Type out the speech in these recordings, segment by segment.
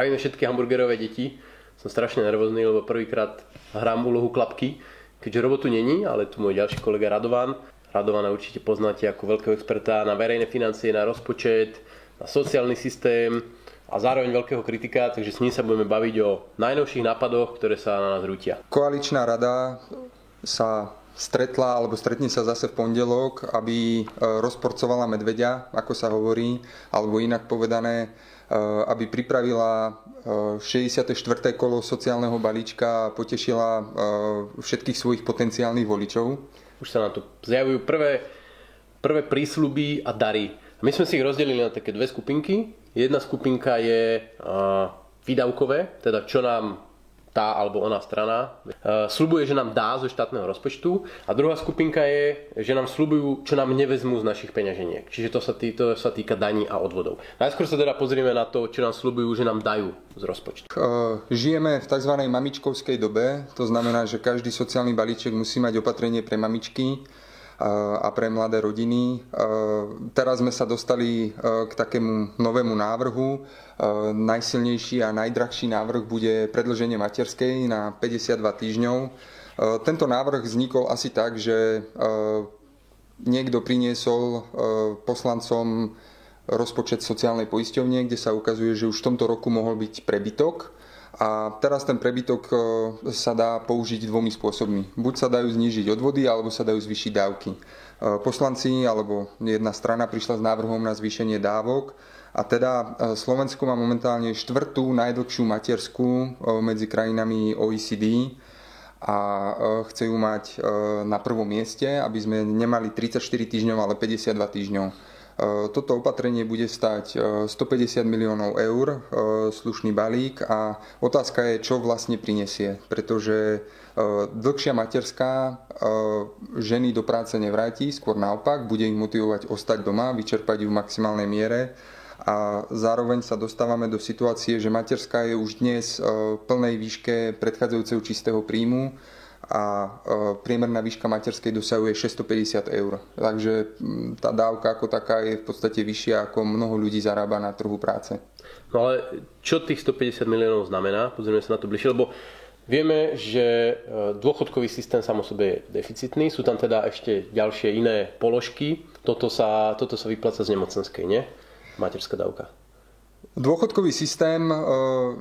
zdravíme všetky hamburgerové deti. Som strašne nervózny, lebo prvýkrát hrám úlohu klapky, keďže robotu není, ale tu môj ďalší kolega Radovan. Radovana určite poznáte ako veľkého experta na verejné financie, na rozpočet, na sociálny systém a zároveň veľkého kritika, takže s ním sa budeme baviť o najnovších nápadoch, ktoré sa na nás rútia. Koaličná rada sa stretla alebo stretne sa zase v pondelok, aby e, rozporcovala medveďa, ako sa hovorí, alebo inak povedané, aby pripravila 64. E, kolo sociálneho balíčka a potešila všetkých svojich potenciálnych voličov. Už sa na to zjavujú prvé, prvé prísľuby a dary. My sme si ich rozdelili na také dve skupinky. Jedna skupinka je výdavkové, teda čo nám tá alebo ona strana uh, slubuje, že nám dá zo štátneho rozpočtu a druhá skupinka je, že nám slubujú, čo nám nevezmú z našich peňaženiek. Čiže to sa, tý, to sa týka daní a odvodov. Najskôr sa teda pozrieme na to, čo nám slubujú, že nám dajú z rozpočtu. Uh, žijeme v tzv. mamičkovskej dobe, to znamená, že každý sociálny balíček musí mať opatrenie pre mamičky a pre mladé rodiny. Teraz sme sa dostali k takému novému návrhu. Najsilnejší a najdrahší návrh bude predlženie materskej na 52 týždňov. Tento návrh vznikol asi tak, že niekto priniesol poslancom rozpočet sociálnej poisťovne, kde sa ukazuje, že už v tomto roku mohol byť prebytok a teraz ten prebytok e, sa dá použiť dvomi spôsobmi. Buď sa dajú znížiť odvody, alebo sa dajú zvýšiť dávky. E, poslanci alebo jedna strana prišla s návrhom na zvýšenie dávok a teda e, Slovensko má momentálne štvrtú najdlhšiu materskú medzi krajinami OECD a chce ju mať na prvom mieste, aby sme nemali 34 týždňov, ale 52 týždňov. E, toto opatrenie bude stať 150 e, miliónov eur, e, slušný balík a otázka je, čo vlastne prinesie, pretože dlhšia materská ženy do práce nevráti, skôr naopak, bude ich motivovať ostať doma, vyčerpať ju v maximálnej miere a zároveň sa dostávame do situácie, že materská je už dnes v plnej výške predchádzajúceho čistého príjmu, a e, priemerná výška materskej dosahuje 650 eur. Takže tá dávka ako taká je v podstate vyššia ako mnoho ľudí zarába na trhu práce. No ale čo tých 150 miliónov znamená? Pozrieme sa na to bližšie, lebo vieme, že e, dôchodkový systém sám o sebe je deficitný, sú tam teda ešte ďalšie iné položky. Toto sa, toto sa vypláca z nemocenskej, nie? Materská dávka. Dôchodkový systém e,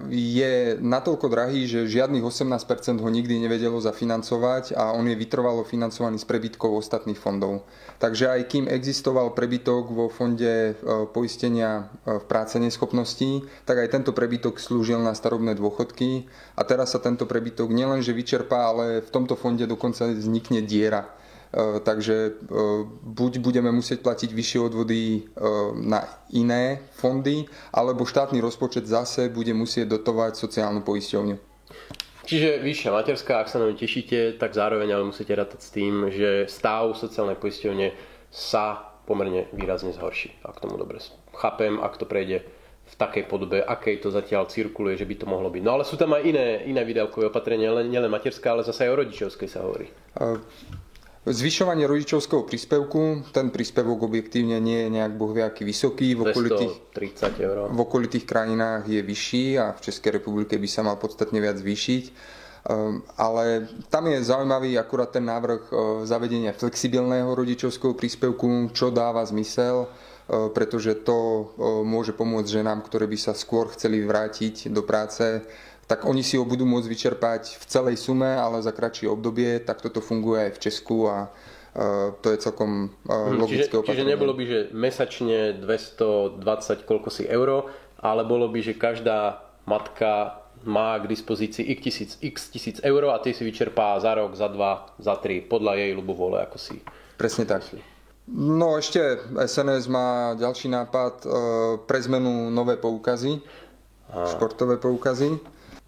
je natoľko drahý, že žiadnych 18% ho nikdy nevedelo zafinancovať a on je vytrvalo financovaný z prebytkov ostatných fondov. Takže aj kým existoval prebytok vo fonde e, poistenia e, v práce neschopností, tak aj tento prebytok slúžil na starobné dôchodky a teraz sa tento prebytok nielenže vyčerpá, ale v tomto fonde dokonca vznikne diera takže e, buď budeme musieť platiť vyššie odvody e, na iné fondy, alebo štátny rozpočet zase bude musieť dotovať sociálnu poisťovňu. Čiže vyššia materská, ak sa na ňu tešíte, tak zároveň ale musíte rátať s tým, že stav sociálnej poisťovne sa pomerne výrazne zhorší, ak tomu dobre chápem, ak to prejde v takej podobe, akej to zatiaľ cirkuluje, že by to mohlo byť. No ale sú tam aj iné, iné výdavkové opatrenia, len, nielen materská, ale zase aj o rodičovskej sa hovorí. Zvyšovanie rodičovského príspevku, ten príspevok objektívne nie je nejak bohviaký vysoký. V okolitých, eur. v okolitých krajinách je vyšší a v Českej republike by sa mal podstatne viac zvýšiť. Ehm, ale tam je zaujímavý akurát ten návrh e, zavedenia flexibilného rodičovského príspevku, čo dáva zmysel, e, pretože to e, môže pomôcť ženám, ktoré by sa skôr chceli vrátiť do práce tak oni si ho budú môcť vyčerpať v celej sume, ale za kratšie obdobie, tak toto funguje aj v Česku a uh, to je celkom uh, logické čiže, Čiže nebolo by, že mesačne 220 koľko si euro, ale bolo by, že každá matka má k dispozícii x tisíc, x tisíc eur a tie si vyčerpá za rok, za dva, za tri, podľa jej ľubovole, ako si Presne tak. No ešte SNS má ďalší nápad e, pre zmenu nové poukazy, a... športové poukazy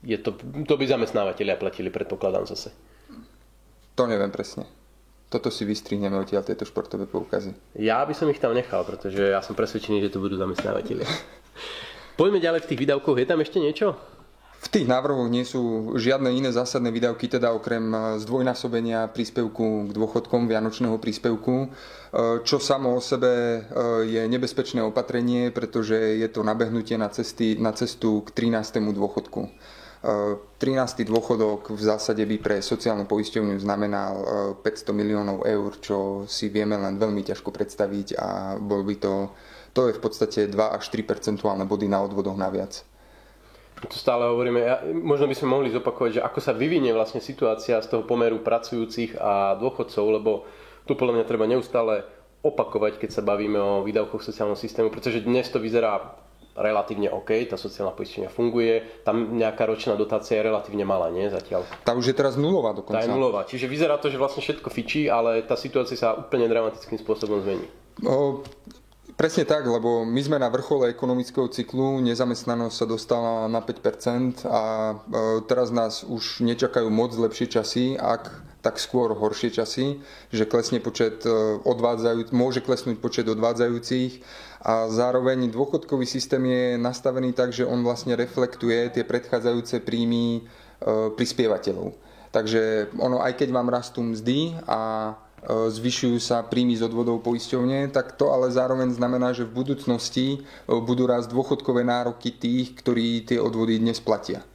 je to, to by zamestnávateľia platili, predpokladám zase. To neviem presne. Toto si vystrihneme odtiaľ tieto športové poukazy. Ja by som ich tam nechal, pretože ja som presvedčený, že to budú zamestnávateľia. Poďme ďalej v tých výdavkoch. Je tam ešte niečo? V tých návrhoch nie sú žiadne iné zásadné výdavky, teda okrem e, zdvojnásobenia príspevku k dôchodkom, vianočného príspevku, e, čo samo o sebe e, je nebezpečné opatrenie, pretože je to nabehnutie na, cesty, na cestu k 13. dôchodku. 13. dôchodok v zásade by pre sociálnu poisťovňu znamenal 500 miliónov eur, čo si vieme len veľmi ťažko predstaviť a bol by to, to je v podstate 2 až 3 percentuálne body na odvodoch naviac tu stále hovoríme, ja, možno by sme mohli zopakovať, že ako sa vyvinie vlastne situácia z toho pomeru pracujúcich a dôchodcov, lebo tu podľa mňa treba neustále opakovať, keď sa bavíme o výdavkoch sociálneho systému, pretože dnes to vyzerá relatívne OK, tá sociálna poistenia funguje, tam nejaká ročná dotácia je relatívne malá, nie zatiaľ. Tá už je teraz nulová dokonca. Tá je nulová, čiže vyzerá to, že vlastne všetko fičí, ale tá situácia sa úplne dramatickým spôsobom zmení. No, Presne tak, lebo my sme na vrchole ekonomického cyklu, nezamestnanosť sa dostala na 5% a e, teraz nás už nečakajú moc lepšie časy, ak tak skôr horšie časy, že klesne počet e, odvádzajú, môže klesnúť počet odvádzajúcich a zároveň dôchodkový systém je nastavený tak, že on vlastne reflektuje tie predchádzajúce príjmy e, prispievateľov. Takže ono, aj keď vám rastú mzdy a E, zvyšujú sa príjmy z odvodov poisťovne, tak to ale zároveň znamená, že v budúcnosti budú rásť dôchodkové nároky tých, ktorí tie odvody dnes platia.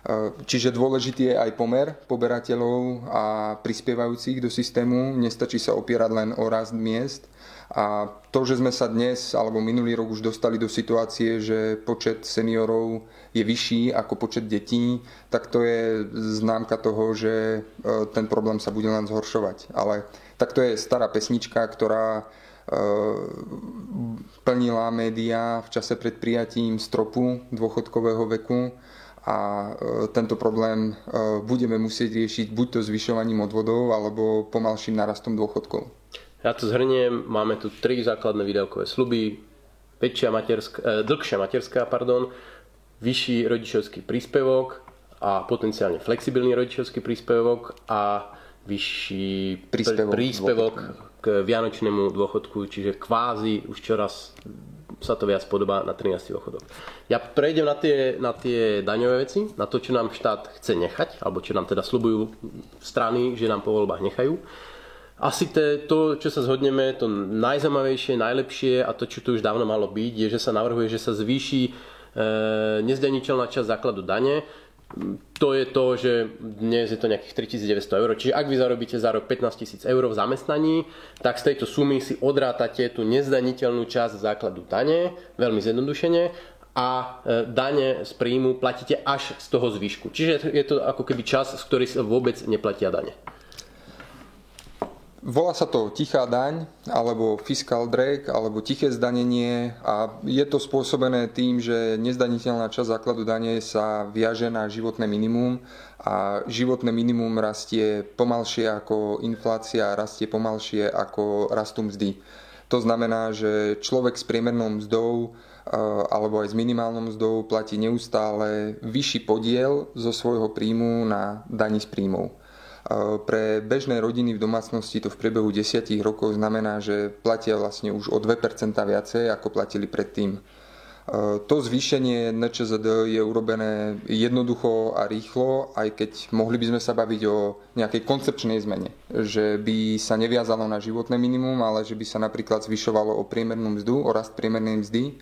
E, čiže dôležitý je aj pomer poberateľov a prispievajúcich do systému. Nestačí sa opierať len o rast miest. A to, že sme sa dnes alebo minulý rok už dostali do situácie, že počet seniorov je vyšší ako počet detí, tak to je známka toho, že ten problém sa bude len zhoršovať. Ale tak to je stará pesnička, ktorá e, plnila médiá v čase pred prijatím stropu dôchodkového veku a e, tento problém e, budeme musieť riešiť buď to zvyšovaním odvodov alebo pomalším narastom dôchodkov. Ja to zhrniem, máme tu tri základné výdavkové sluby, väčšia materská, eh, dlhšia materská, pardon, vyšší rodičovský príspevok a potenciálne flexibilný rodičovský príspevok a vyšší príspevok, príspevok k vianočnému dôchodku, čiže kvázi už čoraz sa to viac podobá na 13. dôchodok. Ja prejdem na tie, na tie daňové veci, na to, čo nám štát chce nechať, alebo čo nám teda slubujú strany, že nám po voľbách nechajú. Asi to, čo sa zhodneme, to najzaujímavejšie, najlepšie a to, čo tu už dávno malo byť, je, že sa navrhuje, že sa zvýši e, nezdaniteľná časť základu dane to je to, že dnes je to nejakých 3900 eur. Čiže ak vy zarobíte za rok 15 000 eur v zamestnaní, tak z tejto sumy si odrátate tú nezdaniteľnú časť základu dane, veľmi zjednodušene, a e, dane z príjmu platíte až z toho zvyšku. Čiže je to ako keby čas, z ktorý vôbec neplatia dane. Volá sa to tichá daň, alebo fiscal drag, alebo tiché zdanenie a je to spôsobené tým, že nezdaniteľná časť základu dane sa viaže na životné minimum a životné minimum rastie pomalšie ako inflácia, rastie pomalšie ako rastú mzdy. To znamená, že človek s priemernou mzdou eh, alebo aj s minimálnou mzdou platí neustále vyšší podiel zo svojho príjmu na daní z príjmov. Pre bežné rodiny v domácnosti to v priebehu 10 rokov znamená, že platia vlastne už o 2% viacej, ako platili predtým. To zvýšenie NČZD je urobené jednoducho a rýchlo, aj keď mohli by sme sa baviť o nejakej koncepčnej zmene. Že by sa neviazalo na životné minimum, ale že by sa napríklad zvyšovalo o priemernú mzdu, o rast priemernej mzdy.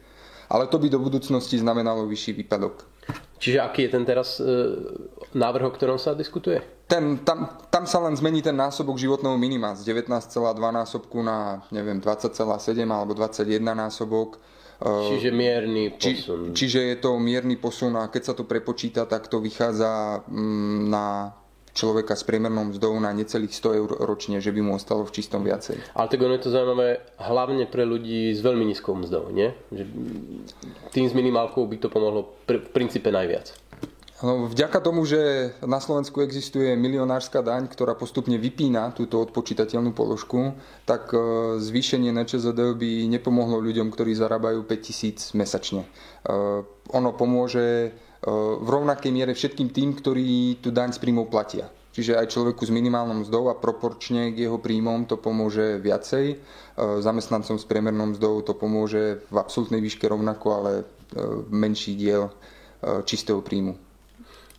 Ale to by do budúcnosti znamenalo vyšší výpadok. Čiže aký je ten teraz e, návrh, o ktorom sa diskutuje? Ten, tam, tam sa len zmení ten násobok životného minima z 19,2 násobku na neviem, 20,7 alebo 21 násobok. E, čiže mierny posun. Či, čiže je to mierny posun a keď sa to prepočíta, tak to vychádza mm, na človeka s priemernou mzdou na necelých 100 eur ročne, že by mu ostalo v čistom viacej. Ale tak ono je to zaujímavé hlavne pre ľudí s veľmi nízkou mzdou, nie? Že tým s minimálkou by to pomohlo pr- v princípe najviac. No, vďaka tomu, že na Slovensku existuje milionárska daň, ktorá postupne vypína túto odpočítateľnú položku, tak e, zvýšenie NČZD by nepomohlo ľuďom, ktorí zarábajú 5000 mesačne. E, ono pomôže v rovnakej miere všetkým tým, ktorí tú daň z príjmov platia. Čiže aj človeku s minimálnou mzdou a proporčne k jeho príjmom to pomôže viacej. Zamestnancom s priemernou mzdou to pomôže v absolútnej výške rovnako, ale menší diel čistého príjmu.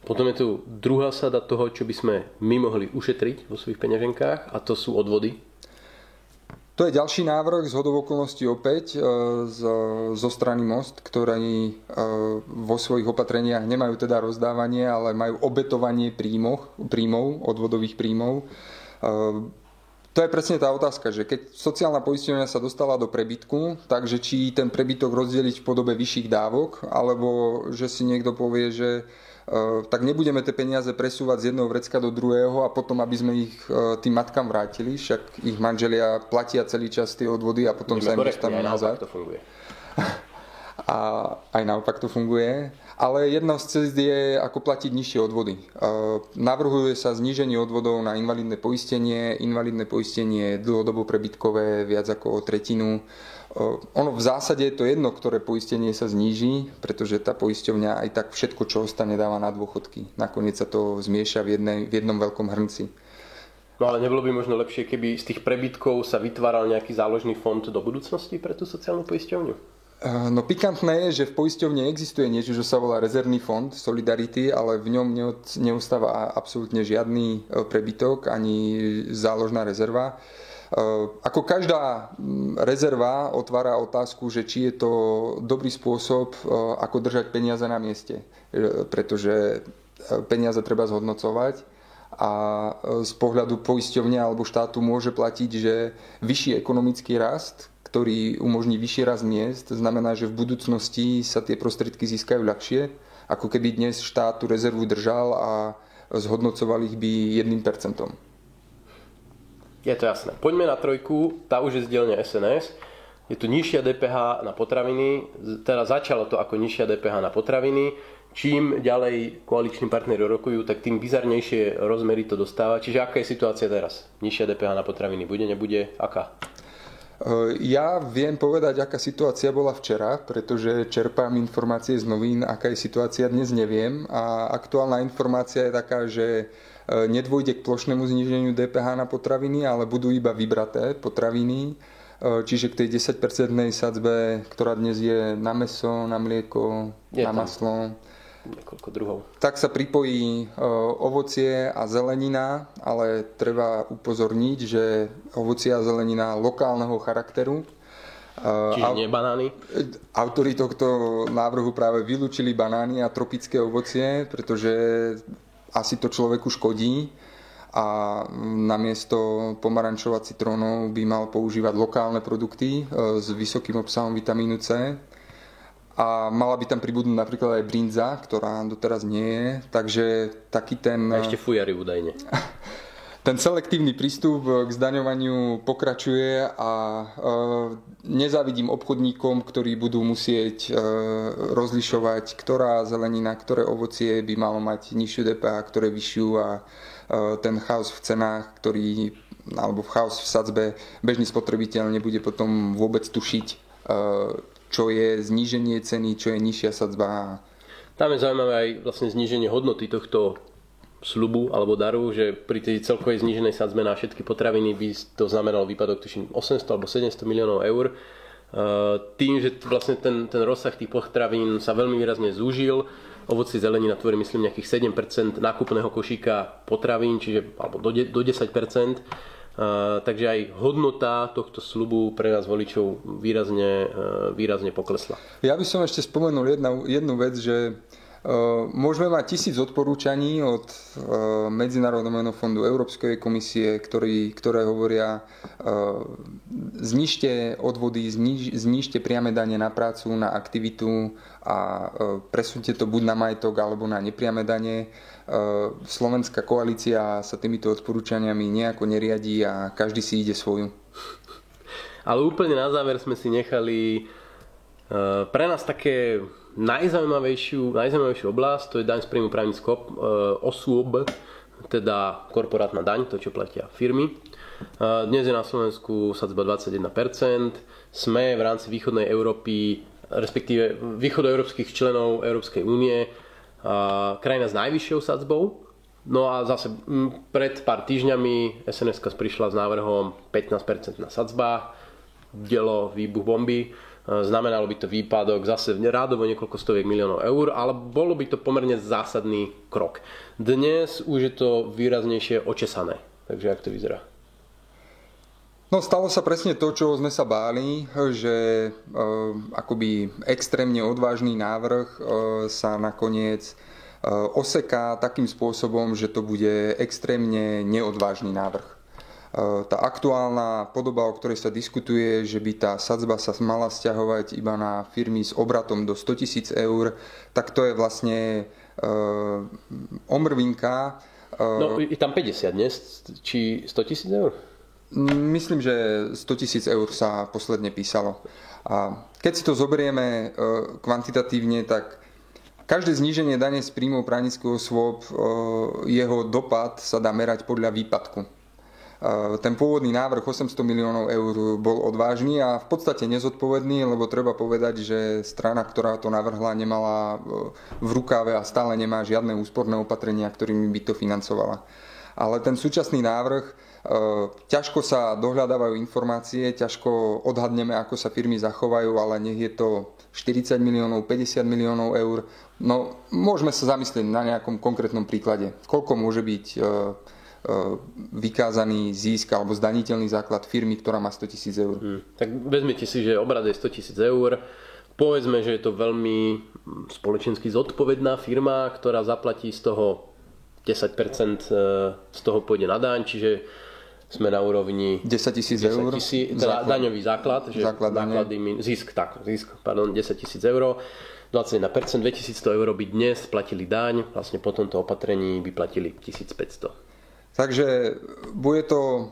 Potom je tu druhá sada toho, čo by sme my mohli ušetriť vo svojich peňaženkách a to sú odvody. To je ďalší návrh z hodov okolností opäť e, z, zo strany Most, ktorí e, vo svojich opatreniach nemajú teda rozdávanie, ale majú obetovanie príjmov, príjmov odvodových príjmov. E, to je presne tá otázka, že keď sociálna poisťovňa sa dostala do prebytku, takže či ten prebytok rozdeliť v podobe vyšších dávok, alebo že si niekto povie, že tak nebudeme tie peniaze presúvať z jedného vrecka do druhého a potom, aby sme ich eh, tým matkám vrátili, však ich manželia platia celý čas tie odvody a potom Budeme sa im dostanú nazad. to funguje. a aj naopak to funguje. Ale jedna z cest je, ako platiť nižšie odvody. Eh, navrhuje sa zníženie odvodov na invalidné poistenie. Invalidné poistenie je dlhodobo prebytkové, viac ako o tretinu ono v zásade je to jedno, ktoré poistenie sa zníži, pretože tá poisťovňa aj tak všetko, čo ostane, dáva na dôchodky. Nakoniec sa to zmieša v, jednej, v jednom veľkom hrnci. No ale nebolo by možno lepšie, keby z tých prebytkov sa vytváral nejaký záložný fond do budúcnosti pre tú sociálnu poisťovňu? No pikantné je, že v poisťovne existuje niečo, čo sa volá rezervný fond Solidarity, ale v ňom neustáva absolútne žiadny e, prebytok ani záložná rezerva. Eh, ako každá mm, rezerva otvára otázku, že či je to dobrý spôsob, eh, ako držať peniaze na mieste. Eh, pretože peniaze treba zhodnocovať a z pohľadu poisťovne alebo štátu môže platiť, že vyšší ekonomický rast, ktorý umožní vyšší rast miest, znamená, že v budúcnosti sa tie prostriedky získajú ľahšie, ako keby dnes štát tú rezervu držal a zhodnocoval ich by jedným percentom. Je to jasné. Poďme na trojku, tá už je z dielne SNS. Je tu nižšia DPH na potraviny, teda začalo to ako nižšia DPH na potraviny. Čím ďalej koaliční partnery rokujú, tak tým bizarnejšie rozmery to dostáva. Čiže aká je situácia teraz? Nižšia DPH na potraviny bude, nebude? Aká? E, ja viem povedať, aká situácia bola včera, pretože čerpám informácie z novín, aká je situácia dnes neviem. A aktuálna informácia je taká, že E, nedôjde k plošnému zníženiu DPH na potraviny, ale budú iba vybraté potraviny, e, čiže k tej 10% sadzbe, ktorá dnes je na meso, na mlieko, je na tam. maslo. Niekoľko druhov. Tak sa pripojí e, ovocie a zelenina, ale treba upozorniť, že ovocie a zelenina lokálneho charakteru, Čiže nie banány? Autori tohto návrhu práve vylúčili banány a tropické ovocie, pretože asi to človeku škodí a namiesto pomarančov a citrónov by mal používať lokálne produkty e, s vysokým obsahom vitamínu C. A mala by tam pribudnúť napríklad aj brinza, ktorá doteraz nie je. Takže taký ten... A ešte fujary údajne. ten selektívny prístup k zdaňovaniu pokračuje a e, nezávidím obchodníkom, ktorí budú musieť e, rozlišovať, ktorá zelenina, ktoré ovocie by malo mať nižšiu DPH, ktoré vyššiu a e, ten chaos v cenách, ktorý alebo v chaos v sadzbe bežný spotrebiteľ nebude potom vôbec tušiť, čo je zníženie ceny, čo je nižšia sadzba. Tam je zaujímavé aj vlastne zníženie hodnoty tohto slubu alebo daru, že pri tej celkovej zníženej sadzbe na všetky potraviny by to znamenalo výpadok tuším 800 alebo 700 miliónov eur. E, tým, že vlastne ten, ten rozsah tých potravín sa veľmi výrazne zúžil, ovoci zelenina tvorí myslím nejakých 7% nákupného košíka potravín, čiže alebo do, do 10%. Takže aj hodnota tohto slubu pre nás voličov výrazne, uh, výrazne poklesla. Ja by som ešte spomenul jedna, jednu vec, že môžeme mať tisíc odporúčaní od eh, Medzinárodného fondu Európskej komisie, ktorý, ktoré hovoria eh, znižte odvody, zniž, znižte priame dane na prácu, na aktivitu a presunte to buď na majetok alebo na nepriame dane. Slovenská koalícia sa týmito odporúčaniami nejako neriadí a každý si ide svoju. Ale úplne na záver sme si nechali pre nás také najzaujímavejšiu, najzaujímavejšiu oblasť, to je daň z príjmu právnych e, osôb, teda korporátna daň, to čo platia firmy. E, dnes je na Slovensku sadzba 21%, sme v rámci východnej Európy, respektíve východoeurópskych členov Európskej únie, krajina s najvyššou sadzbou. No a zase pred pár týždňami SNS prišla s návrhom 15% na sadzbách, dielo výbuch bomby Znamenalo by to výpadok zase rádovo niekoľko stoviek miliónov eur, ale bolo by to pomerne zásadný krok. Dnes už je to výraznejšie očesané. Takže ak to vyzerá? No stalo sa presne to, čo sme sa báli, že e, akoby extrémne odvážny návrh e, sa nakoniec e, oseká takým spôsobom, že to bude extrémne neodvážny návrh. E, tá aktuálna podoba, o ktorej sa diskutuje, že by tá sadzba sa mala stiahovať iba na firmy s obratom do 100 tisíc eur, tak to je vlastne uh, omrvinka. Uh, no, je tam 50, nie? Či 100 tisíc eur? Myslím, že 100 tisíc eur sa posledne písalo. A keď si to zoberieme kvantitatívne, tak každé zníženie dane z príjmov právnických osôb, jeho dopad sa dá merať podľa výpadku ten pôvodný návrh 800 miliónov eur bol odvážny a v podstate nezodpovedný, lebo treba povedať, že strana, ktorá to navrhla, nemala e, v rukáve a stále nemá žiadne úsporné opatrenia, ktorými by to financovala. Ale ten súčasný návrh, e, ťažko sa dohľadávajú informácie, ťažko odhadneme, ako sa firmy zachovajú, ale nech je to 40 miliónov, 50 miliónov eur. No, môžeme sa zamyslieť na nejakom konkrétnom príklade. Koľko môže byť vykázaný zisk alebo zdaniteľný základ firmy, ktorá má 100 tisíc eur. Hmm. Tak vezmite si, že obrad je 100 tisíc eur, povedzme, že je to veľmi spoločensky zodpovedná firma, ktorá zaplatí z toho 10% e, z toho pôjde na daň, čiže sme na úrovni 10 tisíc eur. Teda základ, daňový základ, že základ náklady, zisk, tak, zisk, pardon, 10 tisíc eur. 21%, 2100 eur by dnes platili daň, vlastne po tomto opatrení by platili 1500. Takže bude to e,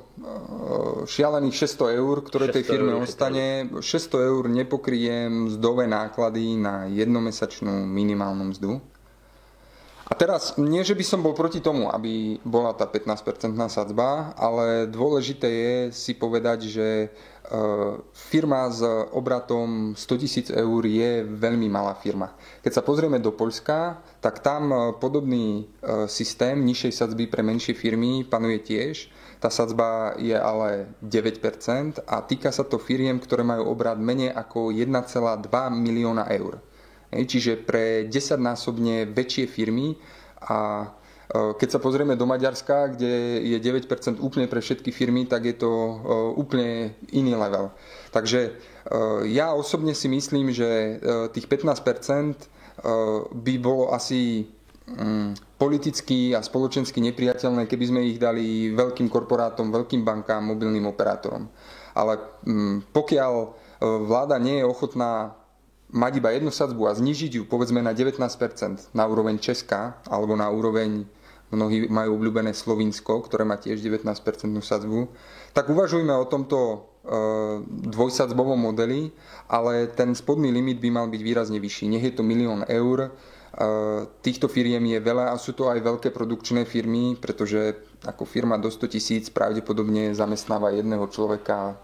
šialených 600 eur, ktoré 600 tej firme eur, ostane. 600 eur nepokryjem mzdové náklady na jednomesačnú minimálnu mzdu. A teraz, nie že by som bol proti tomu, aby bola tá 15% sadzba, ale dôležité je si povedať, že e, firma s obratom 100 tisíc eur je veľmi malá firma. Keď sa pozrieme do Poľska, tak tam e, podobný e, systém nižšej sadzby pre menšie firmy panuje tiež. Tá sadzba je ale 9% a týka sa to firiem, ktoré majú obrad menej ako 1,2 milióna eur. Čiže pre 10-násobne väčšie firmy a e, keď sa pozrieme do Maďarska, kde je 9% úplne pre všetky firmy, tak je to e, úplne iný level. Takže e, ja osobne si myslím, že tých 15% by bolo asi mm, politicky a spoločensky nepriateľné, keby sme ich dali veľkým korporátom, veľkým bankám, mobilným operátorom. Ale mm, pokiaľ vláda nie je ochotná mať iba jednu sadzbu a znižiť ju povedzme na 19% na úroveň Česka alebo na úroveň mnohí majú obľúbené Slovinsko, ktoré má tiež 19% sadzbu, tak uvažujme o tomto e, dvojsadzbovom modeli, ale ten spodný limit by mal byť výrazne vyšší. Nech je to milión eur, e, týchto firiem je veľa a sú to aj veľké produkčné firmy, pretože ako firma do 100 tisíc pravdepodobne zamestnáva jedného človeka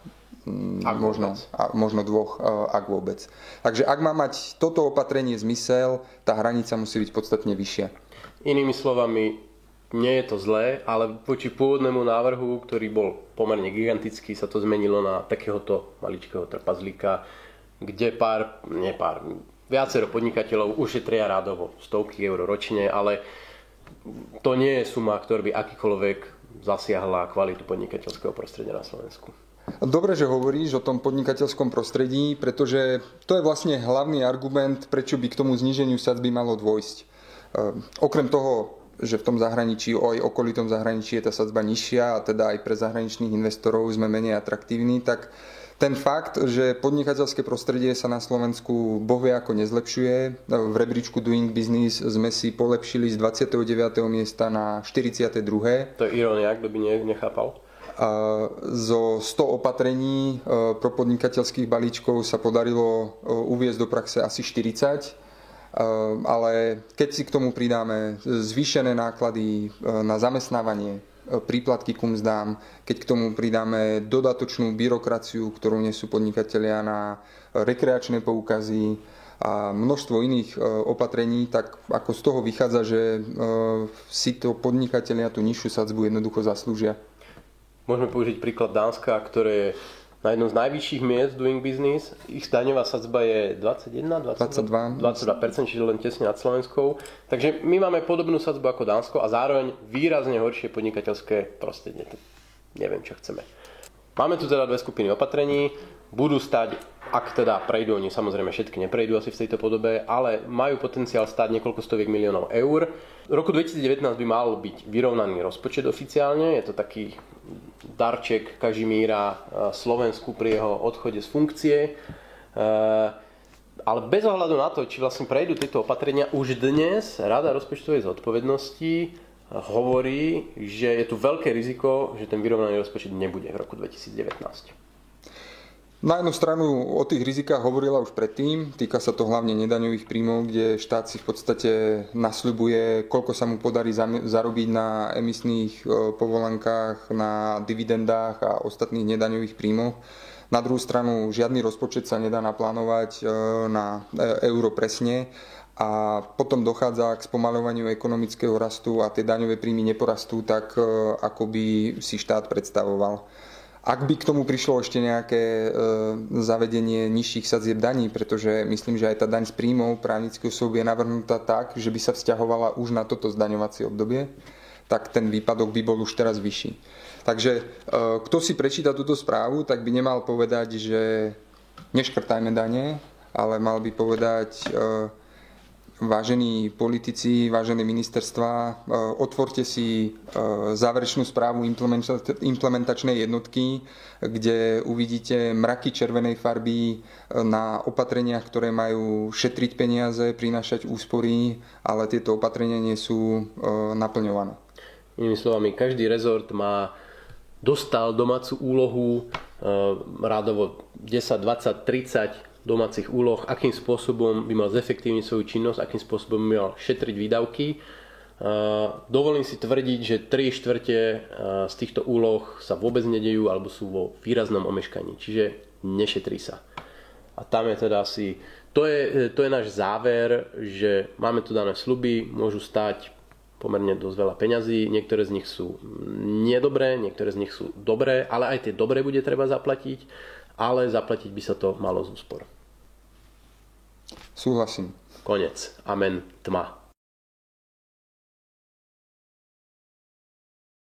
ak možno, a, možno dvoch, e, ak vôbec. Takže ak má mať toto opatrenie zmysel, tá hranica musí byť podstatne vyššia. Inými slovami, nie je to zlé, ale voči pôvodnému návrhu, ktorý bol pomerne gigantický, sa to zmenilo na takéhoto maličkého trpazlíka, kde pár, nie pár, viacero podnikateľov ušetria rádovo stovky eur ročne, ale to nie je suma, ktorá by akýkoľvek zasiahla kvalitu podnikateľského prostredia na Slovensku. Dobre, že hovoríš o tom podnikateľskom prostredí, pretože to je vlastne hlavný argument, prečo by k tomu zníženiu sadzby malo dôjsť. E, okrem toho, že v tom zahraničí, aj okolitom zahraničí je tá sadzba nižšia a teda aj pre zahraničných investorov sme menej atraktívni, tak ten fakt, že podnikateľské prostredie sa na Slovensku bohvie ako nezlepšuje. V rebríčku Doing Business sme si polepšili z 29. miesta na 42. To je ironia, kto by nechápal. Zo 100 opatrení e, pro podnikateľských balíčkov sa podarilo e, uviezť do praxe asi 40, e, ale keď si k tomu pridáme zvýšené náklady na zamestnávanie, príplatky ku mzdám, keď k tomu pridáme dodatočnú byrokraciu, ktorú nesú podnikatelia na rekreačné poukazy a množstvo iných opatrení, tak ako z toho vychádza, že si to podnikatelia tú nižšiu sadzbu jednoducho zaslúžia. Môžeme použiť príklad Dánska, ktoré na jednom z najvyšších miest doing business. Ich daňová sadzba je 21, 22, 22%, čiže len tesne nad Slovenskou. Takže my máme podobnú sadzbu ako Dánsko a zároveň výrazne horšie podnikateľské prostredie. Neviem, čo chceme. Máme tu teda dve skupiny opatrení. Budú stať, ak teda prejdú, oni samozrejme všetky neprejdú asi v tejto podobe, ale majú potenciál stať niekoľko stoviek miliónov eur. V roku 2019 by mal byť vyrovnaný rozpočet oficiálne, je to taký darček Kažimíra Slovensku pri jeho odchode z funkcie. E, ale bez ohľadu na to, či vlastne prejdú tieto opatrenia, už dnes Rada rozpočtovej zodpovednosti hovorí, že je tu veľké riziko, že ten vyrovnaný rozpočet nebude v roku 2019. Na jednu stranu o tých rizikách hovorila už predtým, týka sa to hlavne nedaňových príjmov, kde štát si v podstate nasľubuje, koľko sa mu podarí zarobiť na emisných e, povolankách, na dividendách a ostatných nedaňových príjmoch. Na druhú stranu žiadny rozpočet sa nedá naplánovať e, na e, euro presne a potom dochádza k spomaľovaniu ekonomického rastu a tie daňové príjmy neporastú tak, ako by si štát predstavoval. Ak by k tomu prišlo ešte nejaké e, zavedenie nižších sadzieb daní, pretože myslím, že aj tá daň z príjmov právnických osôb je navrhnutá tak, že by sa vzťahovala už na toto zdaňovacie obdobie, tak ten výpadok by bol už teraz vyšší. Takže e, kto si prečíta túto správu, tak by nemal povedať, že neškrtajme dane, ale mal by povedať, e, vážení politici, vážené ministerstva, e, otvorte si e, záverečnú správu implementačnej jednotky, kde uvidíte mraky červenej farby e, na opatreniach, ktoré majú šetriť peniaze, prinášať úspory, ale tieto opatrenia nie sú naplňované. Inými slovami, každý rezort má dostal domácu úlohu rádovo 10, 20, 30 domácich úloh, akým spôsobom by mal zefektívniť svoju činnosť, akým spôsobom by mal šetriť výdavky. Dovolím si tvrdiť, že 3 štvrte z týchto úloh sa vôbec nedejú alebo sú vo výraznom omeškaní, čiže nešetrí sa. A tam je teda asi, to je, to je náš záver, že máme tu dané sluby, môžu stať pomerne dosť veľa peňazí, niektoré z nich sú nedobré, niektoré z nich sú dobré, ale aj tie dobré bude treba zaplatiť ale zaplatiť by sa to malo z úspor. Súhlasím. Konec. Amen. Tma.